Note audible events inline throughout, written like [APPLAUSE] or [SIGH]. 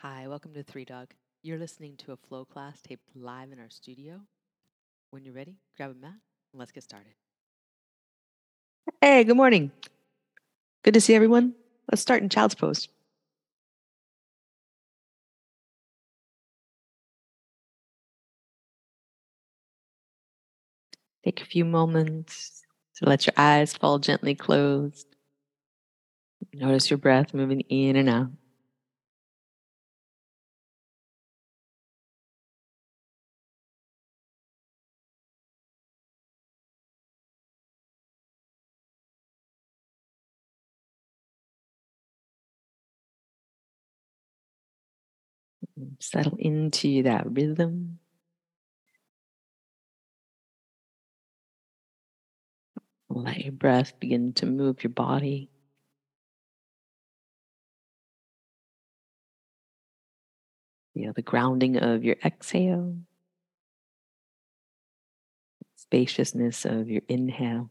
Hi, welcome to Three Dog. You're listening to a flow class taped live in our studio. When you're ready, grab a mat and let's get started. Hey, good morning. Good to see everyone. Let's start in child's pose. Take a few moments to let your eyes fall gently closed. Notice your breath moving in and out. Settle into that rhythm. Let your breath begin to move your body. Feel the grounding of your exhale, spaciousness of your inhale.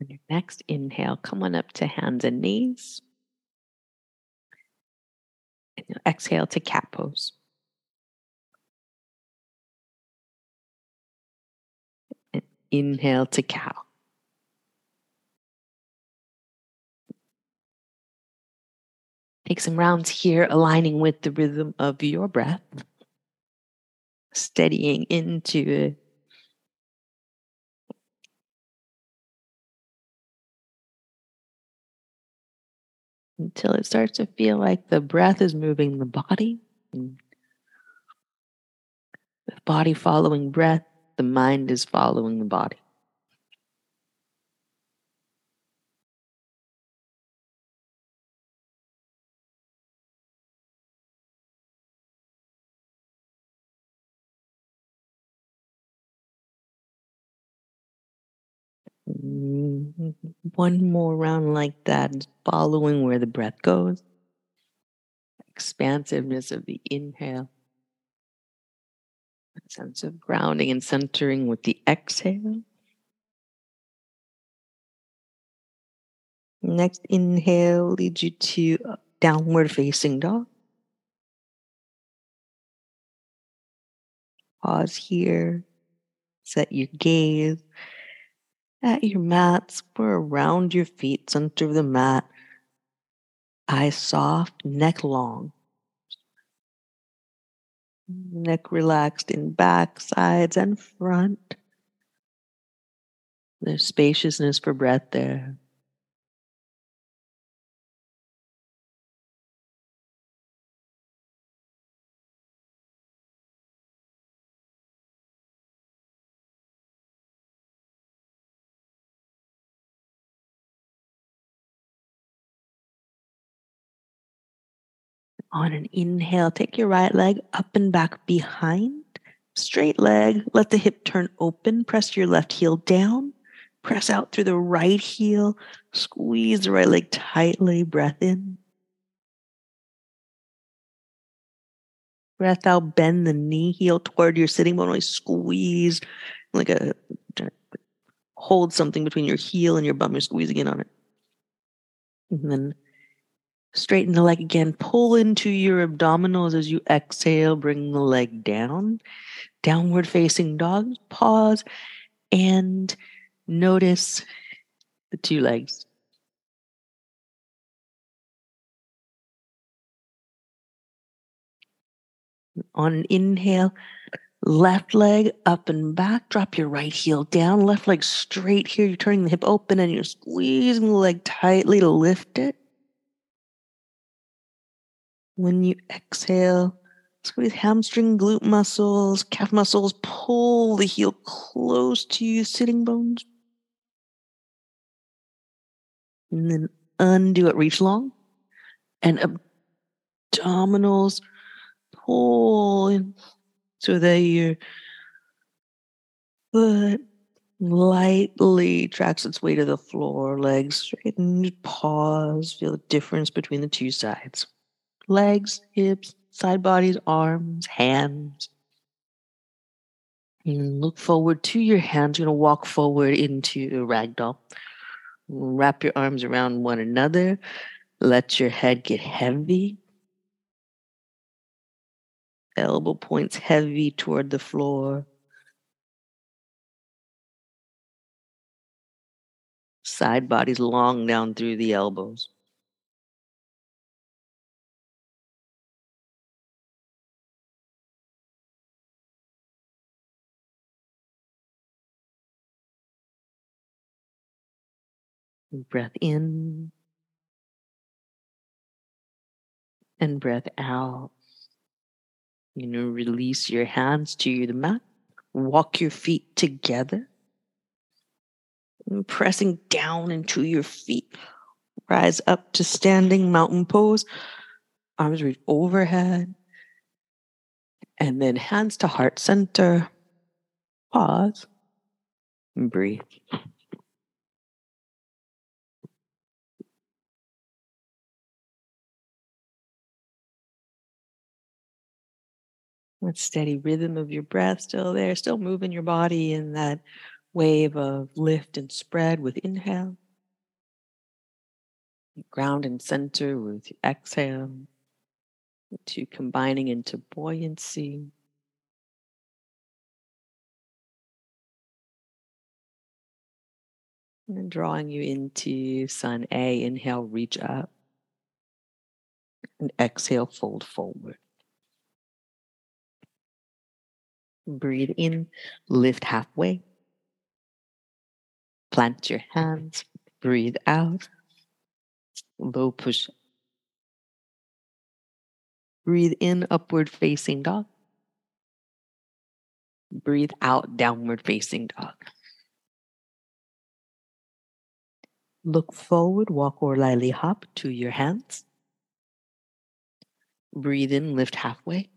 On your next inhale, come on up to hands and knees. And exhale to cat pose. And inhale to cow. Take some rounds here, aligning with the rhythm of your breath, steadying into Until it starts to feel like the breath is moving the body. The body following breath, the mind is following the body. Mm-hmm. One more round like that, mm-hmm. following where the breath goes. Expansiveness of the inhale. A sense of grounding and centering with the exhale. Next inhale leads you to downward facing dog. Pause here. Set your gaze at your mat, square around your feet, of the mat. Eyes soft, neck long. Neck relaxed in back, sides, and front. There's spaciousness for breath there. On an inhale, take your right leg up and back behind. Straight leg, let the hip turn open. Press your left heel down. Press out through the right heel. Squeeze the right leg tightly. Breath in. Breath out. Bend the knee heel toward your sitting bone. Really squeeze like a hold something between your heel and your bum. You're squeezing in on it. And then Straighten the leg again. Pull into your abdominals as you exhale. Bring the leg down. Downward facing dog. Pause and notice the two legs. On inhale, left leg up and back. Drop your right heel down. Left leg straight here. You're turning the hip open and you're squeezing the leg tightly to lift it. When you exhale, squeeze hamstring, glute muscles, calf muscles. Pull the heel close to your sitting bones. And then undo it, reach long and abdominals. Pull in so that your foot lightly tracks its way to the floor. Legs straighten. Pause. Feel the difference between the two sides. Legs, hips, side bodies, arms, hands. And look forward to your hands. You're going to walk forward into a ragdoll. Wrap your arms around one another. Let your head get heavy. Elbow points heavy toward the floor. Side bodies long down through the elbows. Breath in and breath out. You know, release your hands to the mat. Walk your feet together. Pressing down into your feet. Rise up to standing mountain pose. Arms reach overhead. And then hands to heart center. Pause. And breathe. That steady rhythm of your breath still there, still moving your body in that wave of lift and spread with inhale. Ground and center with exhale. To combining into buoyancy. And drawing you into sun A. Inhale, reach up. And exhale, fold forward. Breathe in, lift halfway. Plant your hands, breathe out. Low push. Breathe in, upward facing dog. Breathe out, downward facing dog. Look forward, walk or lightly hop to your hands. Breathe in, lift halfway.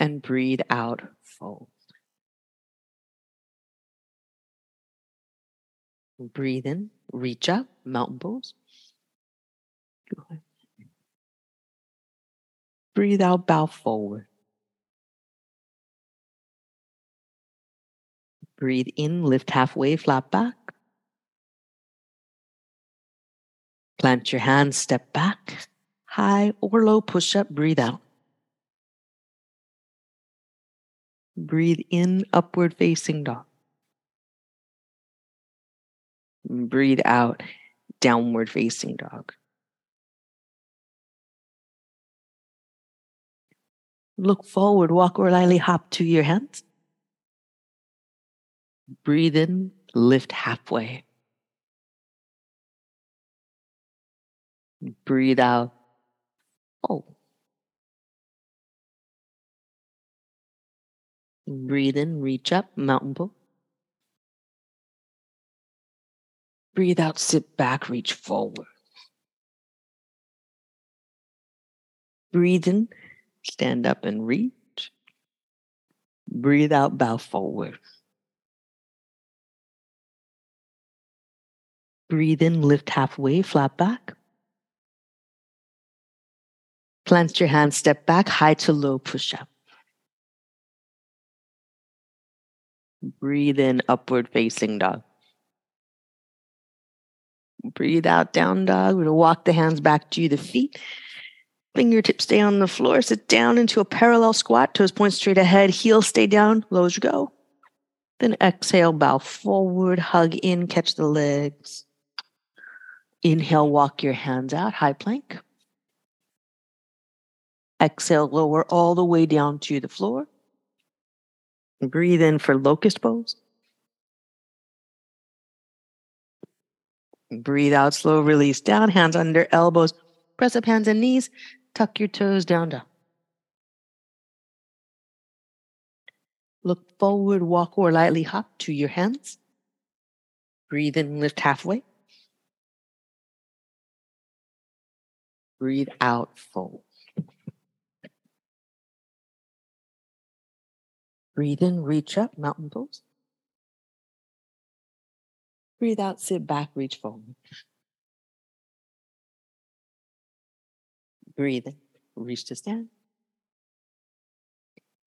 And breathe out, fold. Breathe in, reach up, mountain pose. Good. Breathe out, bow forward. Breathe in, lift halfway, flat back. Plant your hands, step back. High or low push up, breathe out. Breathe in, upward facing dog. Breathe out, downward facing dog. Look forward, walk or lightly hop to your hands. Breathe in, lift halfway. Breathe out, fold. Breathe in, reach up, mountain pose. Breathe out, sit back, reach forward. Breathe in, stand up and reach. Breathe out, bow forward. Breathe in, lift halfway, flat back. Plant your hands, step back, high to low, push up. Breathe in, upward facing dog. Breathe out, down dog. We're going to walk the hands back to the feet. Fingertips stay on the floor. Sit down into a parallel squat. Toes point straight ahead. Heels stay down. Low as you go. Then exhale, bow forward. Hug in, catch the legs. Inhale, walk your hands out. High plank. Exhale, lower all the way down to the floor. Breathe in for locust pose. Breathe out, slow release down, hands under elbows. Press up hands and knees. Tuck your toes down, down. Look forward, walk or lightly hop to your hands. Breathe in, lift halfway. Breathe out, fold. Breathe in, reach up, mountain pose. Breathe out, sit back, reach forward. Breathe in, reach to stand.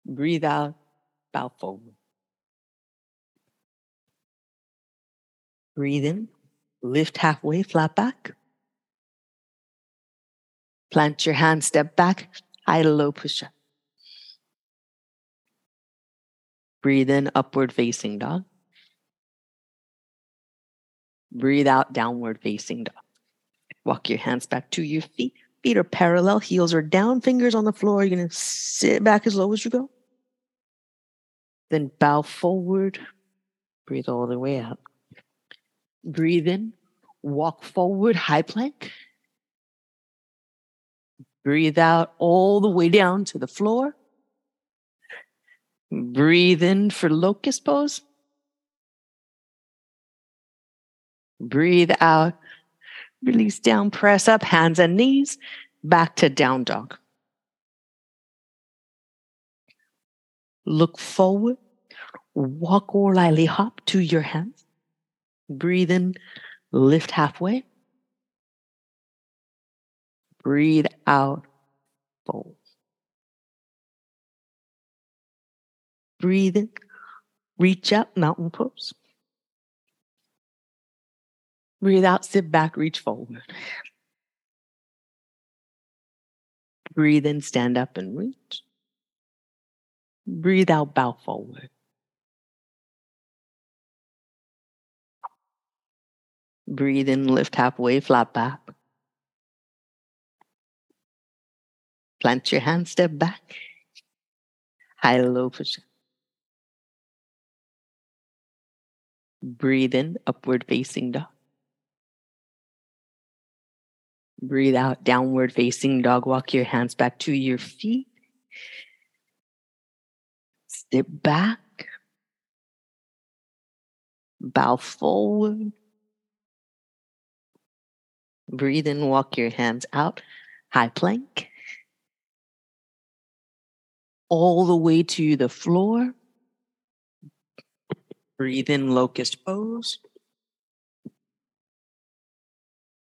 Breathe out, bow forward. Breathe in, lift halfway, flat back. Plant your hand, step back, high to low push up. Breathe in, upward facing dog. Breathe out, downward facing dog. Walk your hands back to your feet. Feet are parallel, heels are down, fingers on the floor. You're going to sit back as low as you go. Then bow forward. Breathe all the way out. Breathe in, walk forward, high plank. Breathe out all the way down to the floor. Breathe in for locust pose. Breathe out. Release down, press up, hands and knees, back to down dog. Look forward, walk or lightly hop to your hands. Breathe in, lift halfway. Breathe out, fold. Breathe in, reach up, mountain pose. Breathe out, sit back, reach forward. Breathe in, stand up and reach. Breathe out, bow forward. Breathe in, lift halfway, flat back. Plant your hand, step back. High low. Breathe in, upward facing dog. Breathe out, downward facing dog. Walk your hands back to your feet. Step back. Bow forward. Breathe in, walk your hands out. High plank. All the way to the floor. Breathe in, locust pose.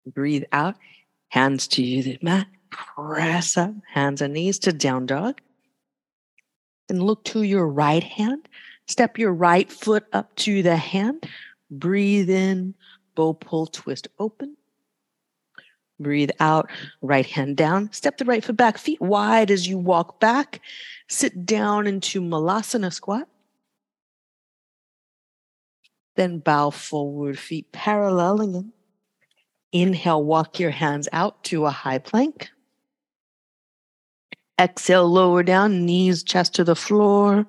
Breathe out, hands to the mat. Press up, hands and knees to down dog. Then look to your right hand. Step your right foot up to the hand. Breathe in, bow pull, twist open. Breathe out, right hand down. Step the right foot back, feet wide as you walk back. Sit down into Malasana squat. Then bow forward, feet paralleling. Inhale, walk your hands out to a high plank. Exhale, lower down, knees, chest to the floor.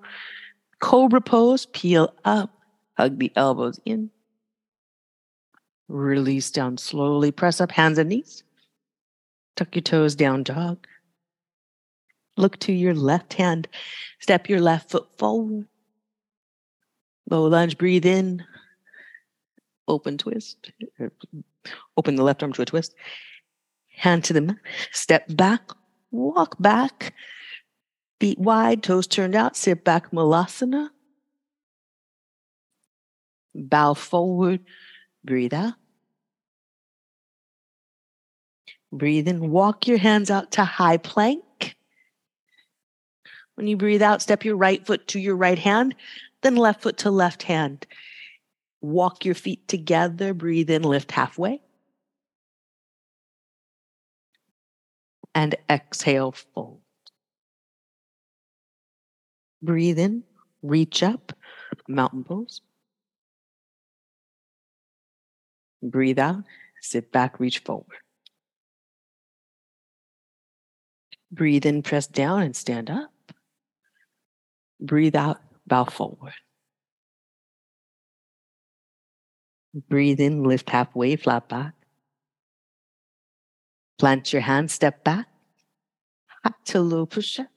Cobra pose, peel up, hug the elbows in. Release down slowly, press up hands and knees. Tuck your toes down, dog. Look to your left hand, step your left foot forward. Low lunge, breathe in, open twist, er, open the left arm to a twist, hand to the mat, step back, walk back, feet wide, toes turned out, sit back, malasana. Bow forward, breathe out. Breathe in, walk your hands out to high plank. When you breathe out, step your right foot to your right hand, then left foot to left hand. Walk your feet together, breathe in, lift halfway. And exhale, fold. Breathe in, reach up, mountain pose. Breathe out, sit back, reach forward. Breathe in, press down and stand up. Breathe out, bow forward. Breathe in, lift halfway, flat back. Plant your hands, step back. High to low push up.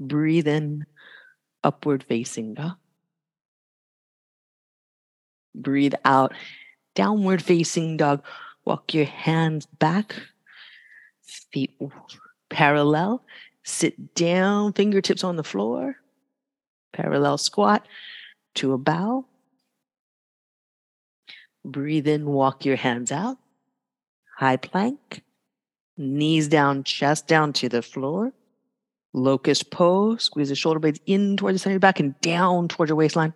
Breathe in, upward facing dog. Breathe out, downward facing dog. Walk your hands back, feet parallel. Sit down, fingertips on the floor. Parallel squat to a bow. Breathe in, walk your hands out. High plank. Knees down, chest down to the floor. Locust pose. Squeeze the shoulder blades in towards the center of your back and down towards your waistline.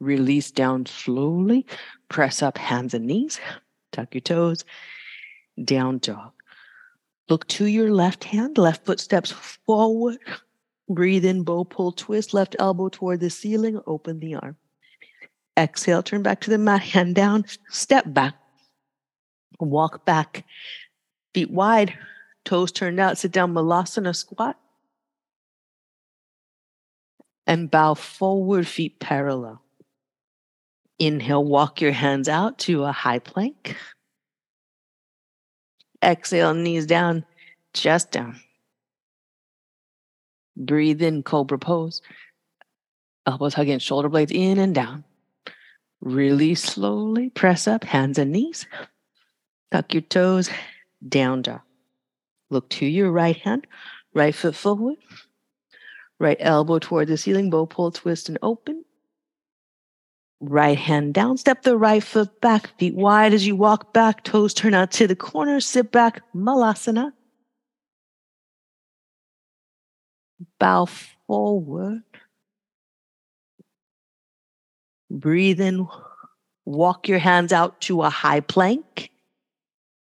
Release down slowly. Press up hands and knees. Tuck your toes. Down dog. Look to your left hand. Left foot steps forward. Breathe in, bow pull, twist. Left elbow toward the ceiling. Open the arm. Exhale, turn back to the mat, [LAUGHS] hand down, step back. Walk back, feet wide, toes turned out, sit down, Malasana squat. And bow forward, feet parallel. Inhale, walk your hands out to a high plank. Exhale, knees down, chest down. Breathe in, cobra pose. Elbows hugging shoulder blades in and down. Really slowly press up, hands and knees. Tuck your toes, down dog. Look to your right hand, right foot forward, right elbow toward the ceiling, bow pull, twist, and open. Right hand down, step the right foot back, feet wide as you walk back, toes turn out to the corner, sit back, malasana. Bow forward. Breathe in, walk your hands out to a high plank.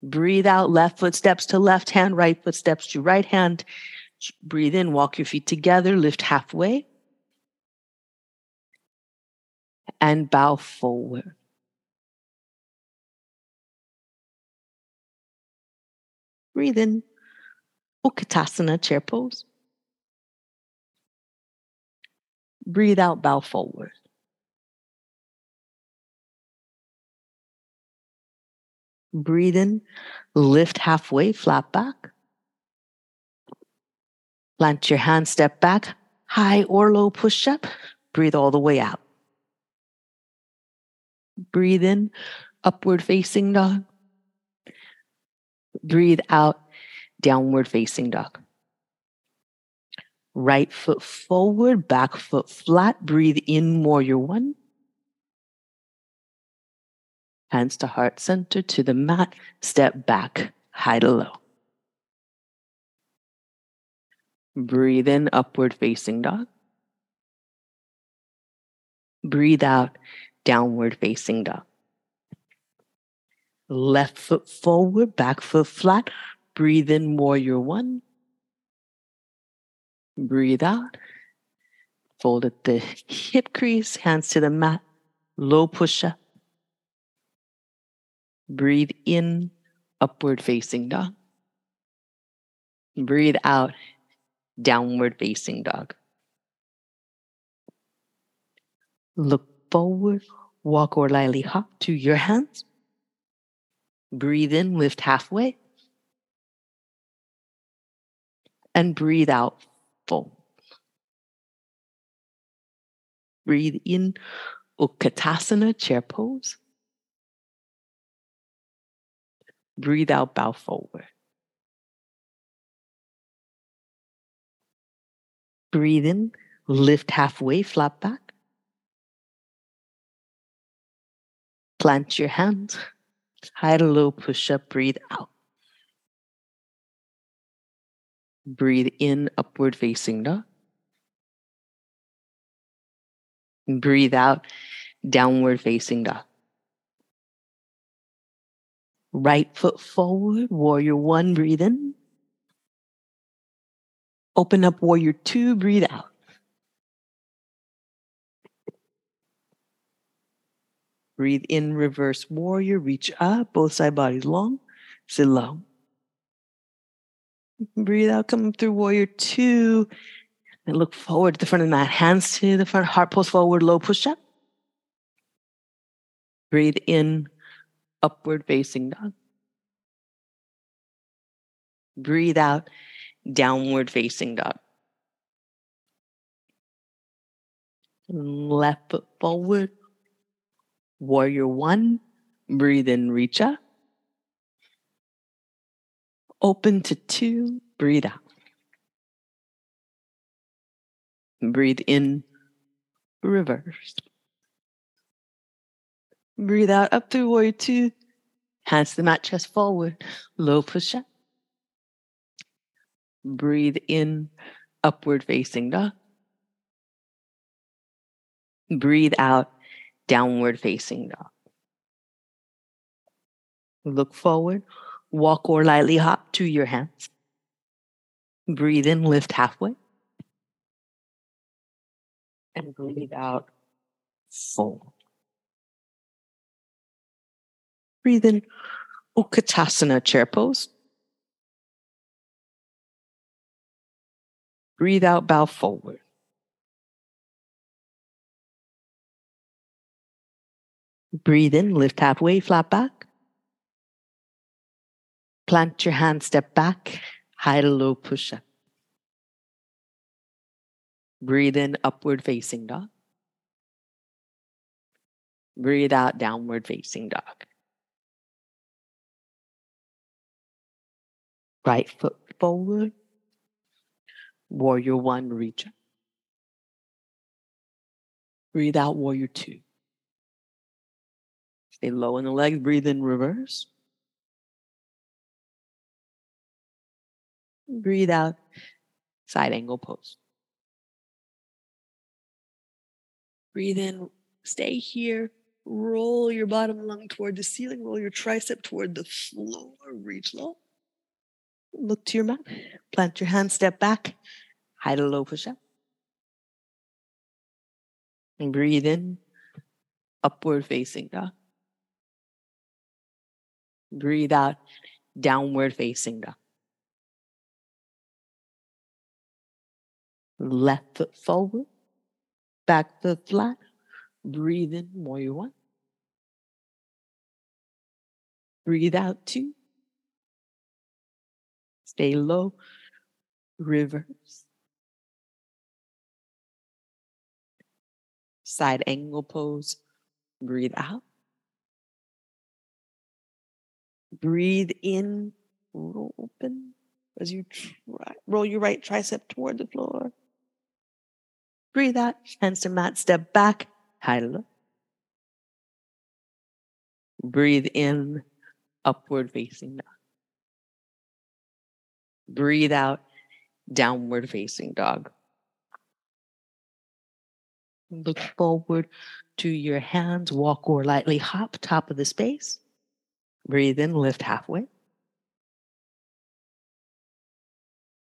Breathe out, left foot steps to left hand, right foot steps to right hand. Breathe in, walk your feet together, lift halfway. And bow forward. Breathe in, Utkatasana, chair pose. Breathe out, bow forward. Breathe in, lift halfway, flat back. Plant your hand, step back, high or low push up. Breathe all the way out. Breathe in, upward facing dog. Breathe out, downward facing dog. Right foot forward, back foot flat. Breathe in, warrior one. Hands to heart center to the mat. Step back, high to low. Breathe in, upward facing dog. Breathe out, downward facing dog. Left foot forward, back foot flat. Breathe in, warrior one. Breathe out. Fold at the hip crease, hands to the mat. Low push up. Breathe in, upward facing dog. Breathe out, downward facing dog. Look forward, walk or lightly hop to your hands. Breathe in, lift halfway. And breathe out, Breathe in, Utkatasana, chair pose. Breathe out, bow forward. Breathe in, lift halfway, flat back. Plant your hands, high to low push up, breathe out. Breathe in, upward facing dog. Breathe out, downward facing dog. Right foot forward, warrior one, breathe in. Open up warrior two, breathe out. Breathe in, reverse warrior, reach up, both side bodies long, sit low. Breathe out, come through warrior two, and look forward to the front of the mat. Hands to the front, heart pulse forward, low push up. Breathe in, upward facing dog. Breathe out, downward facing dog. Left foot forward. Warrior one. Breathe in, reach up. Open to two. Breathe out. Breathe in. Reverse. Breathe out up through warrior two. Hands to the mat, chest forward. Low push up. Breathe in, upward facing dog. Breathe out, downward facing dog. Look forward, walk or lightly hop to your hands. Breathe in, lift halfway. And breathe out, fold. Breathe in, Utkatasana chair pose. Breathe out, bow forward. Breathe in, lift halfway, flat back. Plant your hand, step back, high to low push up. Breathe in, upward facing dog. Breathe out, downward facing dog. Right foot forward. Warrior one, reach up. Breathe out, warrior two. Stay low in the legs, breathe in reverse. Breathe out, side angle pose. Breathe in, stay here. Roll your bottom lung toward the ceiling, roll your tricep toward the floor, reach low. Look to your mat, plant your hand, step back, high to low push up. And breathe in, upward facing dog. Breathe out, downward facing dog. Left foot forward, back foot flat. Breathe in, warrior one. Breathe out, two. Stay low, reverse. Side angle pose, breathe out. Breathe in, roll open as you try, roll your right tricep toward the floor. Breathe out, hands to mat, step back, high. Breathe in, upward facing dog. Breathe out, downward facing dog. Look forward to your hands, walk or lightly hop, top of the space. Breathe in, lift halfway.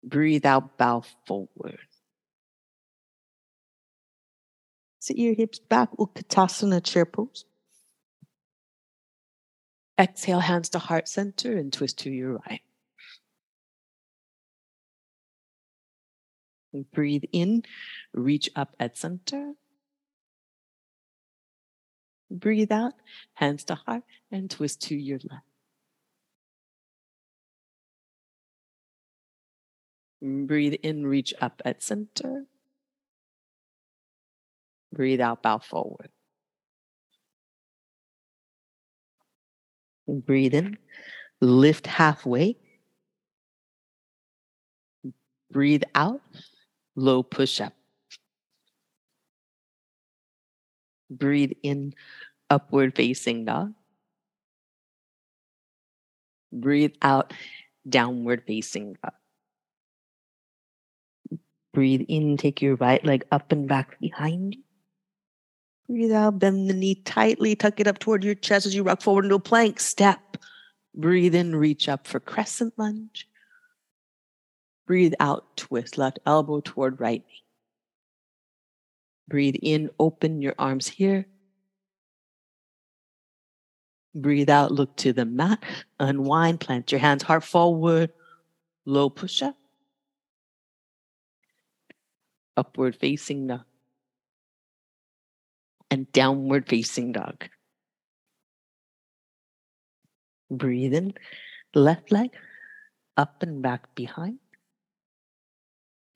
Breathe out, bow forward. Sit your hips back, Utkatasana chair pose. Exhale, hands to heart center and twist to your right. And breathe in, reach up at center. Breathe out, hands to heart, and twist to your left. Breathe in, reach up at center. Breathe out, bow forward. Breathe in, lift halfway. Breathe out, low push up. Breathe in, upward facing dog. Breathe out, downward facing dog. Breathe in, take your right leg up and back behind you. Breathe out, bend the knee tightly, tuck it up toward your chest as you rock forward into a plank step. Breathe in, reach up for crescent lunge. Breathe out, twist left elbow toward right knee. Breathe in, open your arms here. Breathe out, look to the mat, unwind, plant your hands heart forward, low push up. Upward facing dog. And downward facing dog. Breathe in, left leg up and back behind.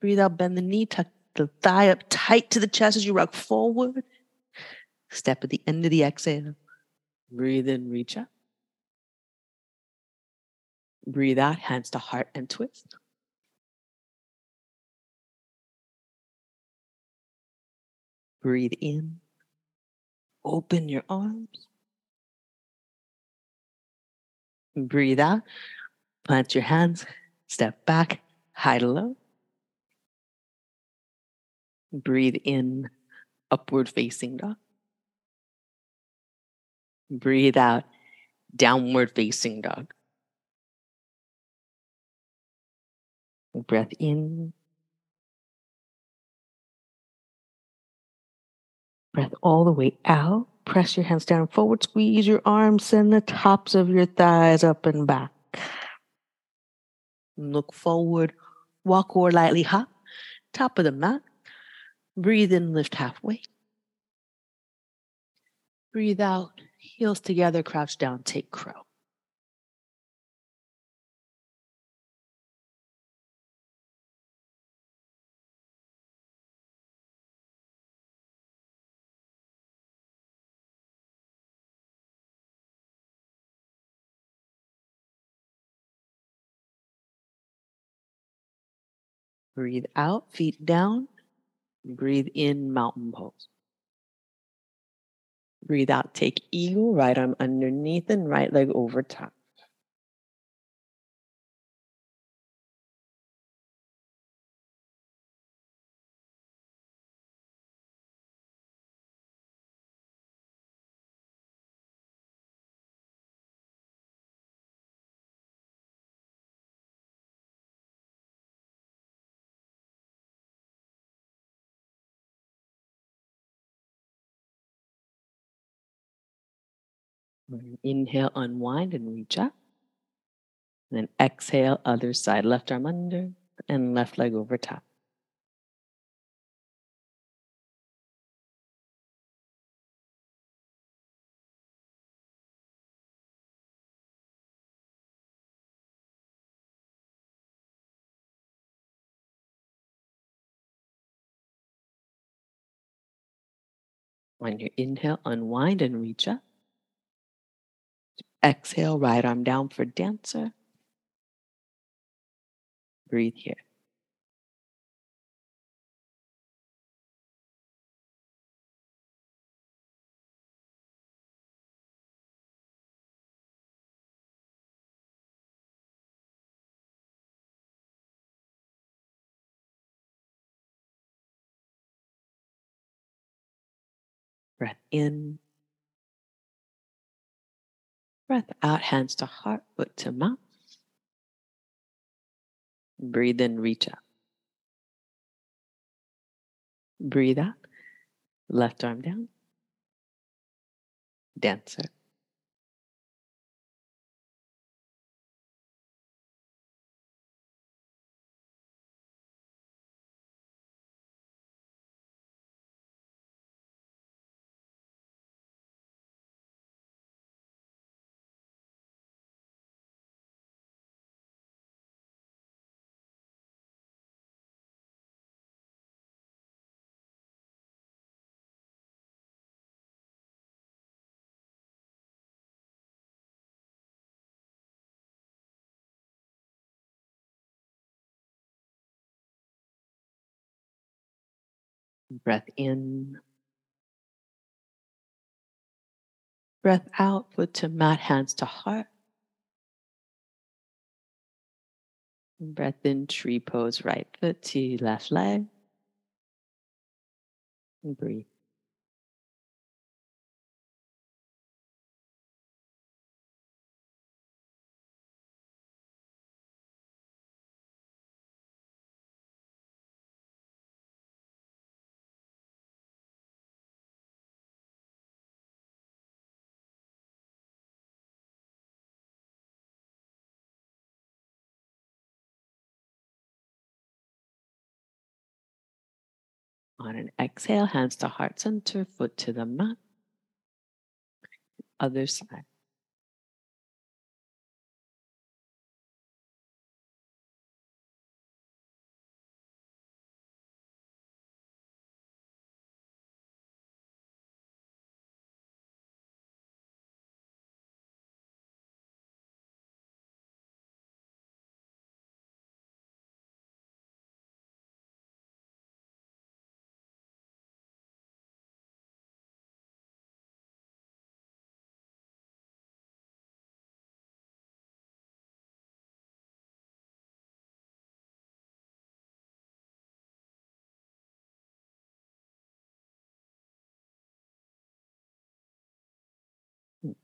Breathe out, bend the knee, tuck the thigh up tight to the chest as you rock forward. Step at the end of the exhale. Breathe in, reach up. Breathe out, hands to heart and twist. Breathe in. Open your arms. Breathe out. Plant your hands. Step back. High to low. Breathe in. Upward facing dog. Breathe out. Downward facing dog. Breath in. Breath all the way out. Press your hands down forward. Squeeze your arms. Send the tops of your thighs up and back. Look forward. Walk or lightly hop. Top of the mat. Breathe in, lift halfway. Breathe out. Heels together. Crouch down. Take crow. Breathe out, feet down. Breathe in, mountain pose. Breathe out, take eagle, right arm underneath and right leg over top. Inhale, unwind and reach up. And then exhale, other side, left arm under and left leg over top. On your inhale, unwind and reach up. Exhale, right arm down for dancer. Breathe here. Breath in. Breath out, hands to heart, foot to mouth. Breathe in, reach up. Breathe out, left arm down. Dancer. Breath in. Breath out, foot to mat, hands to heart. Breath in, tree pose, right foot to left leg. And breathe. On an exhale, hands to heart center, foot to the mat. Other side.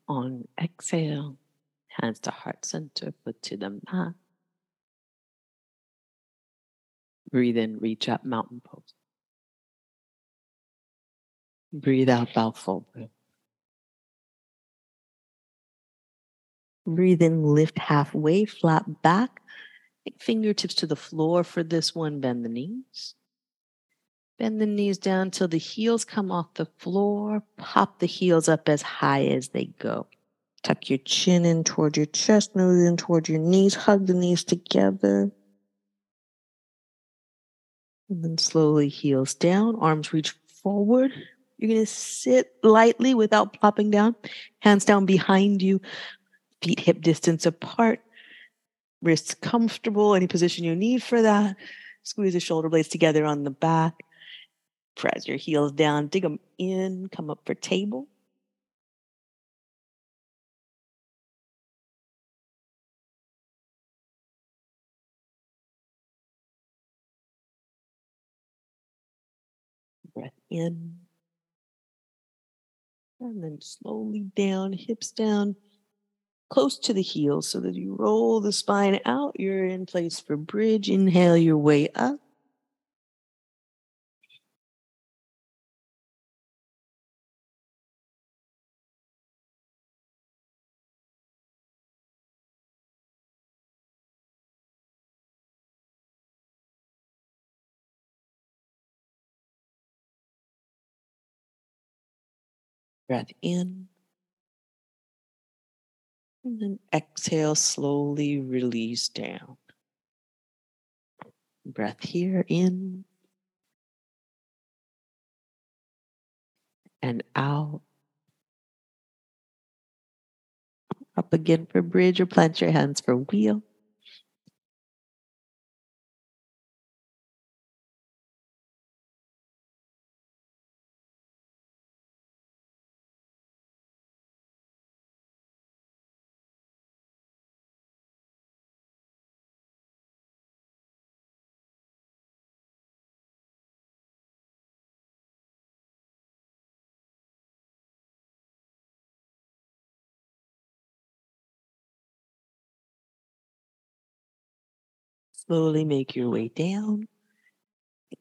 On exhale, hands to heart center, foot to the mat. Breathe in, reach up, mountain pose. Breathe out, bow forward. Breathe in, lift halfway, flat back. Fingertips to the floor for this one. Bend the knees. Bend the knees down till the heels come off the floor. Pop the heels up as high as they go. Tuck your chin in toward your chest, nose in toward your knees. Hug the knees together. And then slowly heels down, arms reach forward. You're going to sit lightly without plopping down, hands down behind you, feet hip distance apart, wrists comfortable, any position you need for that. Squeeze the shoulder blades together on the back. Press your heels down, dig them in, come up for table. Breath in. And then slowly down, hips down, close to the heels so that you roll the spine out. You're in place for bridge. Inhale your way up. Breath in. And then exhale, slowly release down. Breath here in and out. Up again for bridge or plant your hands for wheel. Slowly make your way down.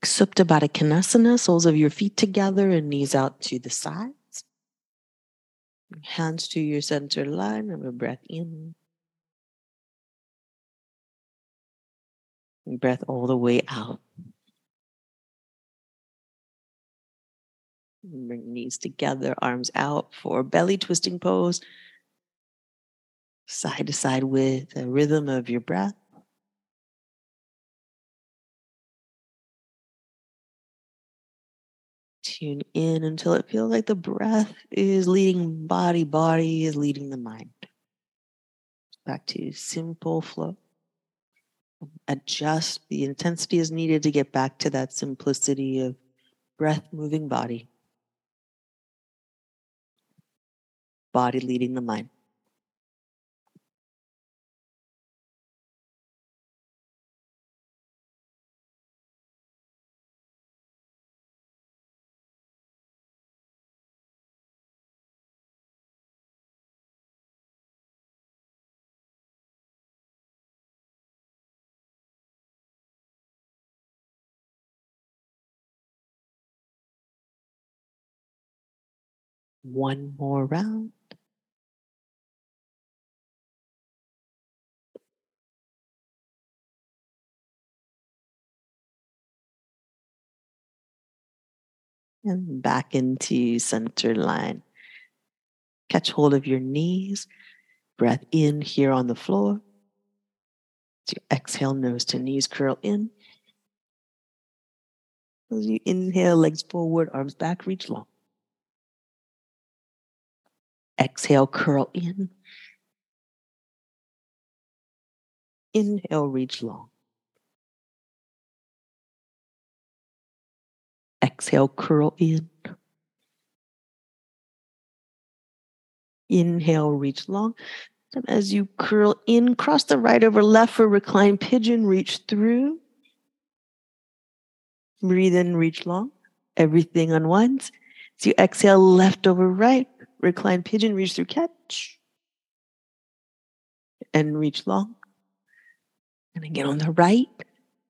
Supta Baddha Konasana, soles of your feet together and knees out to the sides. Hands to your center line of a breath in. Breath all the way out. Bring knees together, arms out for belly twisting pose. Side to side with the rhythm of your breath. Tune in until it feels like the breath is leading body, body is leading the mind. Back to simple flow. Adjust the intensity is needed to get back to that simplicity of breath moving body. Body leading the mind. One more round. And back into center line. Catch hold of your knees. Breath in here on the floor. As you exhale, nose to knees curl in. As you inhale, legs forward, arms back, reach long. Exhale, curl in. Inhale, reach long. Exhale, curl in. Inhale, reach long. And as you curl in, cross the right over left for recline pigeon, reach through. Breathe in, reach long. Everything unwinds. As you exhale, left over right, recline pigeon, reach through catch. And reach long. And again on the right,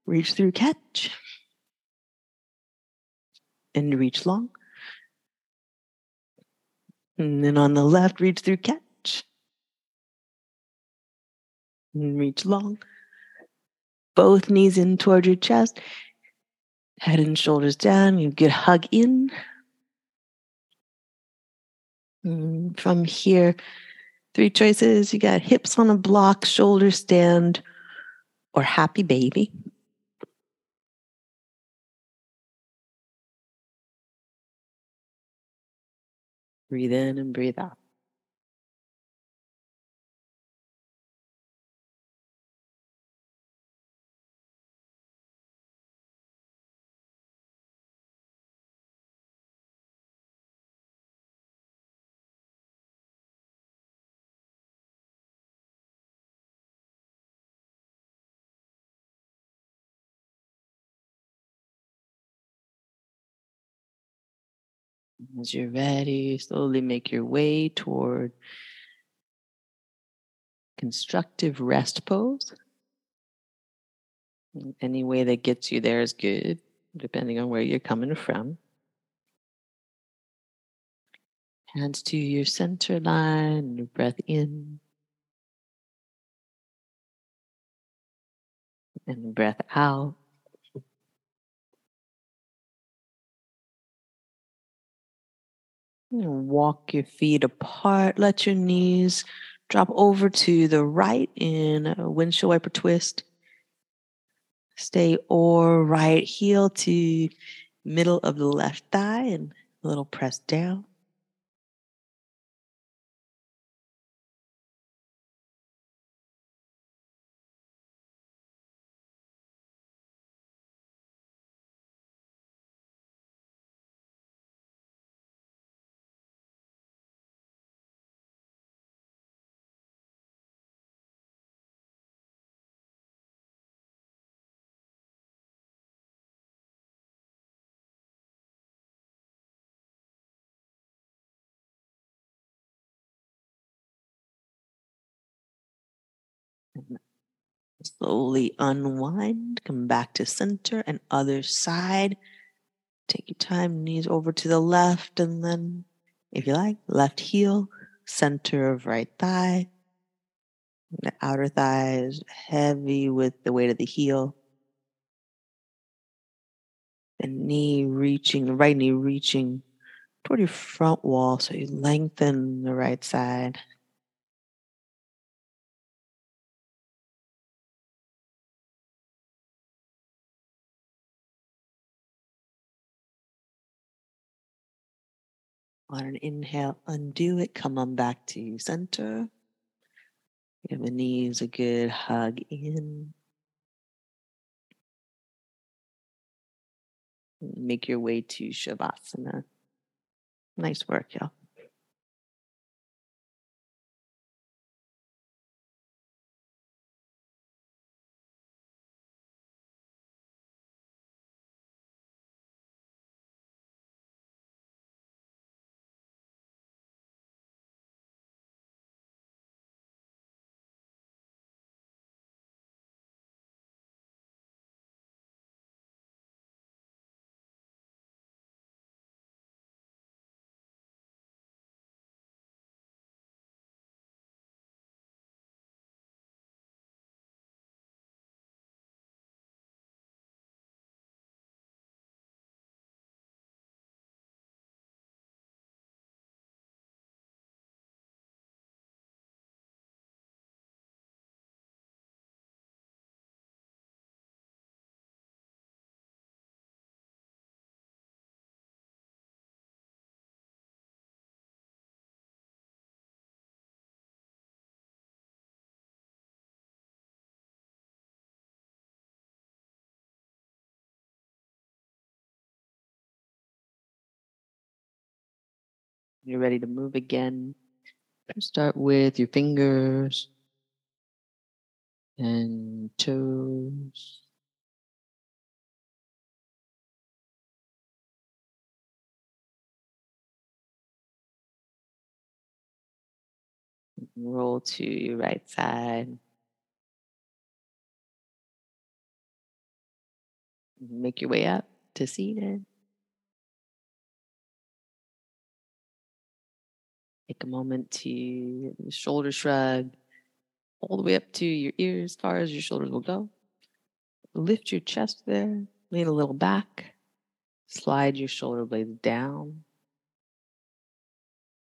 reach through catch. And reach long. And then on the left, reach through catch. And reach long. Both knees in toward your chest. Head and shoulders down. You get hug in. Mm, From here, three choices. You got hips on a block, shoulder stand, or happy baby. Breathe in and breathe out. As you're ready, slowly make your way toward constructive rest pose. Any way that gets you there is good, depending on where you're coming from. Hands to your center line, your breath in. And breath out. Walk your feet apart. Let your knees drop over to the right in a windshield wiper twist. Stay or right heel to middle of the left thigh and a little press down. Slowly unwind, come back to center and other side. Take your time, knees over to the left, and then, if you like, left heel, center of right thigh. The outer thigh is heavy with the weight of the heel. The knee reaching, the right knee reaching toward your front wall. So you lengthen the right side. On an inhale, undo it. Come on back to center. Give the knees a good hug in. Make your way to Shavasana. Nice work, y'all. You're ready to move again. Start with your fingers and toes. Roll to your right side. Make your way up to seated. Take a moment to shoulder shrug all the way up to your ears, as far as your shoulders will go. Lift your chest there, lean a little back, slide your shoulder blades down,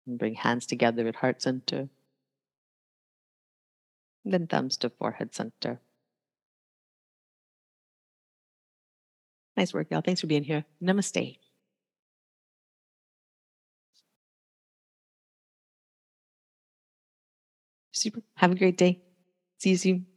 and bring hands together at heart center. Then thumbs to forehead center. Nice work, y'all. Thanks for being here. Namaste. Super. Have a great day. See you soon.